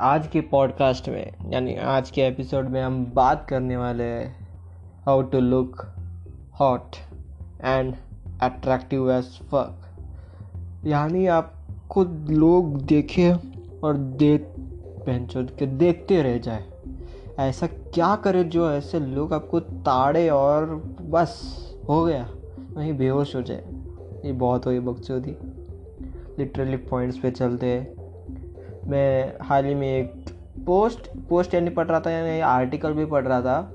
आज के पॉडकास्ट में, यानी आज के एपिसोड में हम बात करने वाले हैं how to look hot and attractive as fuck यानी आप खुद लोग देखे और देख पहचो के देखते रह जाए। ऐसा क्या करे जो ऐसे लोग आपको ताड़े और बस हो गया, वहीं बेहोश हो जाए। ये बहुत हो हुई बकचोदी। लिटरली पॉइंट्स पे चलते मैं हाल ही में एक पोस्ट पोस्ट यानी पढ़ रहा था, यानी आर्टिकल भी पढ़ रहा था।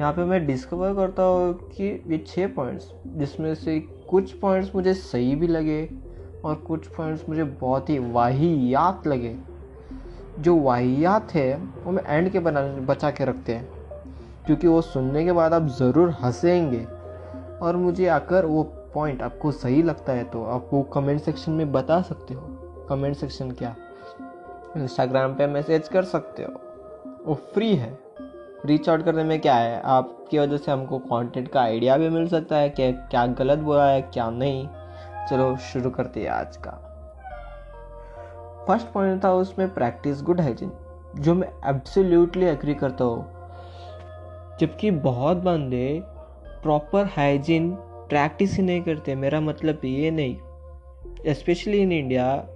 यहाँ पे मैं डिस्कवर करता हूँ कि ये छः पॉइंट्स जिसमें से कुछ पॉइंट्स मुझे सही भी लगे और कुछ पॉइंट्स मुझे बहुत ही वाहियात लगे। जो वाहियात है, वो मैं एंड के बना, बचा के रखते हैं, क्योंकि वो सुनने के बाद आप ज़रूर हंसेंगे। और मुझे आकर वो पॉइंट आपको सही लगता है तो आप वो कमेंट सेक्शन में बता सकते हो। कमेंट सेक्शन क्या? इंस्टाग्राम पे मैसेज कर सकते हो। वो फ्री है। रीच आउट करने में क्या है? आपकी वजह से हमको कंटेंट का आइडिया भी मिल सकता है कि क्या गलत बोला है, क्या नहीं। चलो शुरू करते हैं आज का। फ़र्स्ट पॉइंट था उसमें प्रैक्टिस गुड हाइजीन जो मैं एब्सोल्यूटली एग्री करता हूँ। जबकि बहुत बंदे प्रॉपर हाइजीन प्रैक्टिस ही नहीं करते। मेरा मतलब ये नहीं। स्पेशली इन इंडिया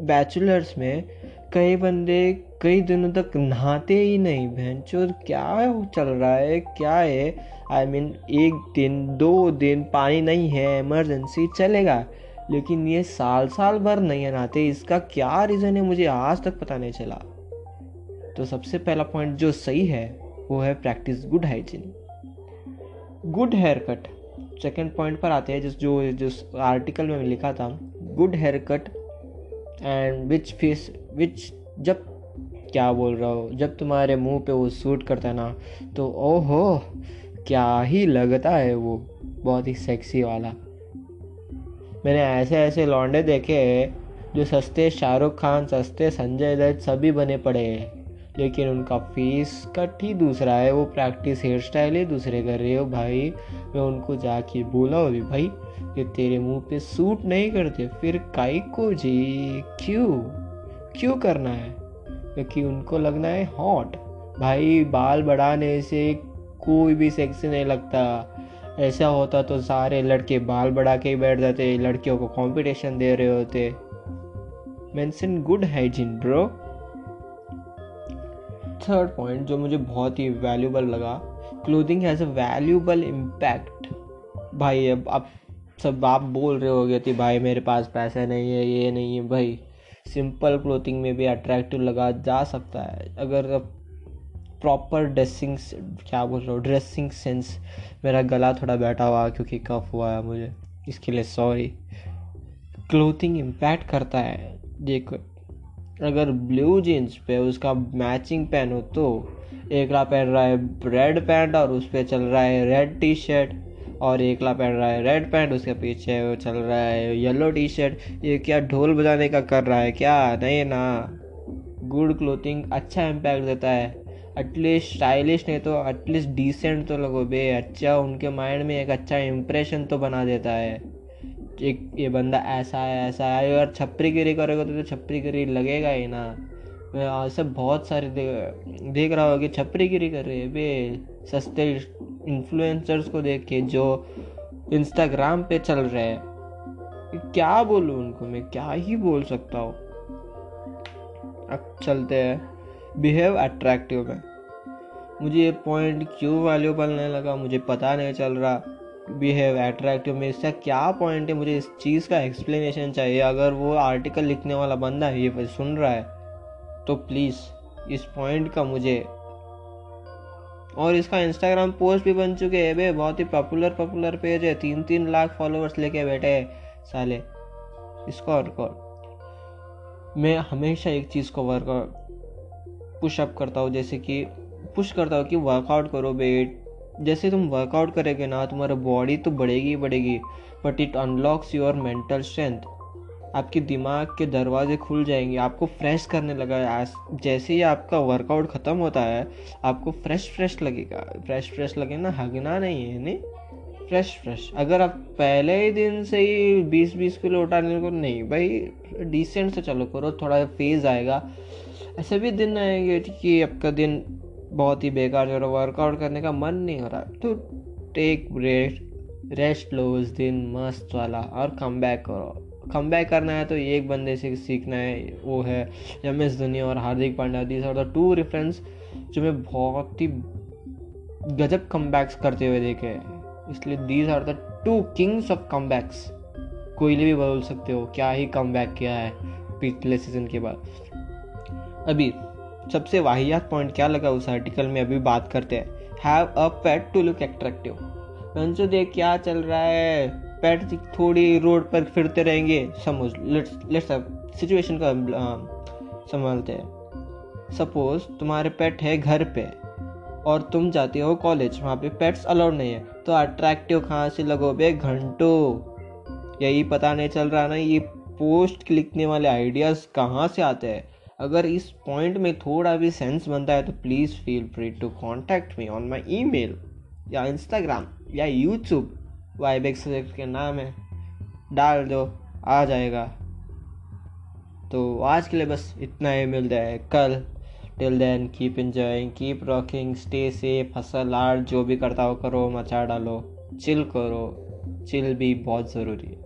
बैचलर्स में कई बंदे कई दिनों तक नहाते ही नहीं बहन चोर क्या चल रहा है क्या है? आई I मीन mean, एक दिन दो दिन पानी नहीं है इमरजेंसी चलेगा लेकिन ये साल साल भर नहीं नहाते इसका क्या रीज़न है मुझे आज तक पता नहीं चला। तो सबसे पहला पॉइंट जो सही है वो है practice good hygiene good hair cut second point पर आते हैं जिस जो जिस आर्टिकल में लिखा था good hair cut and which face which जब क्या बोल रहा हो? जब तुम्हारे मुँह पे वो सूट करता है ना तो ओहो, क्या ही लगता है वो? बहुत ही सेक्सी वाला। मैंने ऐसे ऐसे लौंडे देखे जो सस्ते शाहरुख खान, सस्ते संजय दत्त सभी बने पड़े हैं। लेकिन उनका फेस कट ही दूसरा है, वो प्रैक्टिस हेयर स्टाइल ही दूसरे कर रहे हो भाई। मैं उनको जाके बोला अभी भाई, ये तेरे मुँह पे सूट नहीं करते, फिर काई को जी? क्यों? क्यों करना है? क्योंकि उनको लगना है हॉट भाई, बाल बढ़ाने से कोई भी सेक्सी नहीं लगता। ऐसा होता तो सारे लड़के बाल बढ़ा के बैठ जाते, लड़कियों को कंपटीशन दे रहे होते। Mention good hygiene bro third point जो मुझे बहुत ही वैल्यूबल लगा clothing has a valuable impact भाई, अब आप सब आप बोल रहे हो कि भाई मेरे पास पैसे नहीं है, ये नहीं है। भाई सिंपल क्लोथिंग में भी अट्रैक्टिव लगा जा सकता है। अगर प्रॉपर ड्रेसिंग क्या बोल रहा हूँ ड्रेसिंग सेंस मेरा गला थोड़ा बैठा हुआ, क्योंकि कफ हुआ है मुझे, इसके लिए सॉरी क्लोथिंग इम्पैक्ट करता है। देखो अगर ब्लू जीन्स पे उसका मैचिंग पहनो तो एकला पहन रहा है रेड पैंट और उस पर चल रहा है रेड टी शर्ट और एकला पहन रहा है रेड पैंट, उसके पीछे वो चल रहा है येलो टी शर्ट ये क्या ढोल बजाने का कर रहा है क्या? नहीं ना। गुड क्लोथिंग अच्छा इम्पैक्ट देता है। एटलीस्ट स्टाइलिश नहीं तो एटलीस्ट डिसेंट तो लगो बे। अच्छा उनके माइंड में एक अच्छा इम्प्रेशन तो बना देता है। एक ये बंदा ऐसा है ऐसा है अगर छपरी गिरी करेगा तो, तो छपरी गिरी लगेगा ही ना। मैं बहुत सारे दे, देख रहा हूँ कि छपरी गिरी कर रहे हैं सस्ते इन्फ्लुएंसर्स को देख के जो इंस्टाग्राम पे चल रहे हैं क्या बोलूँ उनको मैं क्या ही बोल सकता हूँ। अब चलते हैं। बिहेव अट्रैक्टिव में। मुझे ये पॉइंट क्यों वैल्यूबल नहीं लगा मुझे पता नहीं चल रहा। बिहेव एट्रैक्टिव में। इसका क्या पॉइंट है? मुझे इस चीज़ का एक्सप्लेनेशन चाहिए। अगर वो आर्टिकल लिखने वाला बंदा ये सुन रहा है तो प्लीज़ इस पॉइंट का मुझे। और इसका इंस्टाग्राम पोस्ट भी बन चुके हैं बे बहुत ही पॉपुलर पॉपुलर पेज है। तीन तीन लाख फॉलोअर्स लेके बैठे हैं, साले। इसको और मैं हमेशा एक चीज़ को वर्कआउट पुशअप करता हूँ, जैसे कि पुश करता हूँ कि वर्कआउट करो बेट जैसे तुम वर्कआउट करेगे ना, तुम्हारा बॉडी तो बढ़ेगी ही बढ़ेगी but it unlocks your mental strength आपके दिमाग के दरवाजे खुल जाएँगे, आपको फ्रेश करने लगा जैसे ही आपका वर्कआउट ख़त्म होता है, आपको फ्रेश फ्रेश लगेगा। फ्रेश फ्रेश लगे ना, हगना नहीं है, नहीं? फ्रेश फ्रेश अगर आप पहले ही दिन से ही बीस बीस किलो उठाने को नहीं भाई डिसेंट से चलो करो, थोड़ा फ़ेज़ आएगा। ऐसे भी दिन आएँगे कि आपका दिन बहुत ही बेकार जो वर्कआउट करने का मन नहीं हो रहा। तो टेक रेस्ट रेस्ट लो उस दिन, मस्त वाला, और कम बैक करो। कम बैक करना है तो एक बंदे से सीखना है, वो है एम एस धोनी और Hardik Pandya. These are the two reference जो मैं बहुत ही गजब कम करते हुए देखे हैं। इसलिए these are the two kings of कम कोहली भी बोल सकते हो, क्या ही कम किया है पिछले सीज़न के बाद। अभी सबसे वाहियात पॉइंट क्या लगा उस आर्टिकल में? अभी बात करते हैं। Have a pet to look attractive पंचो देख क्या चल रहा है? पेट थोड़ी रोड पर फिरते रहेंगे। समझ लेट्स लेट्स सिचुएशन का संभालते हैं। सपोज़ तुम्हारे पेट है घर पे और तुम जाते हो कॉलेज वहाँ पे पेट्स अलाउड नहीं है। तो अट्रैक्टिव कहाँ से लगोगे? घंटों। यही पता नहीं चल रहा ना, ये पोस्ट लिखने वाले आइडियाज़ कहाँ से आते हैं? अगर इस पॉइंट में थोड़ा भी सेंस बनता है तो please feel free to contact me on my E या इंस्टाग्राम या यूट्यूब वाइब वाइबेक्स के नाम है। डाल दो, आ जाएगा। तो आज के लिए बस इतना ही। मिलता है कल। Till then keep enjoying keep rocking stay safe hustle art जो भी करता हो करो, मचा डालो चिल करो। चिल भी बहुत ज़रूरी है।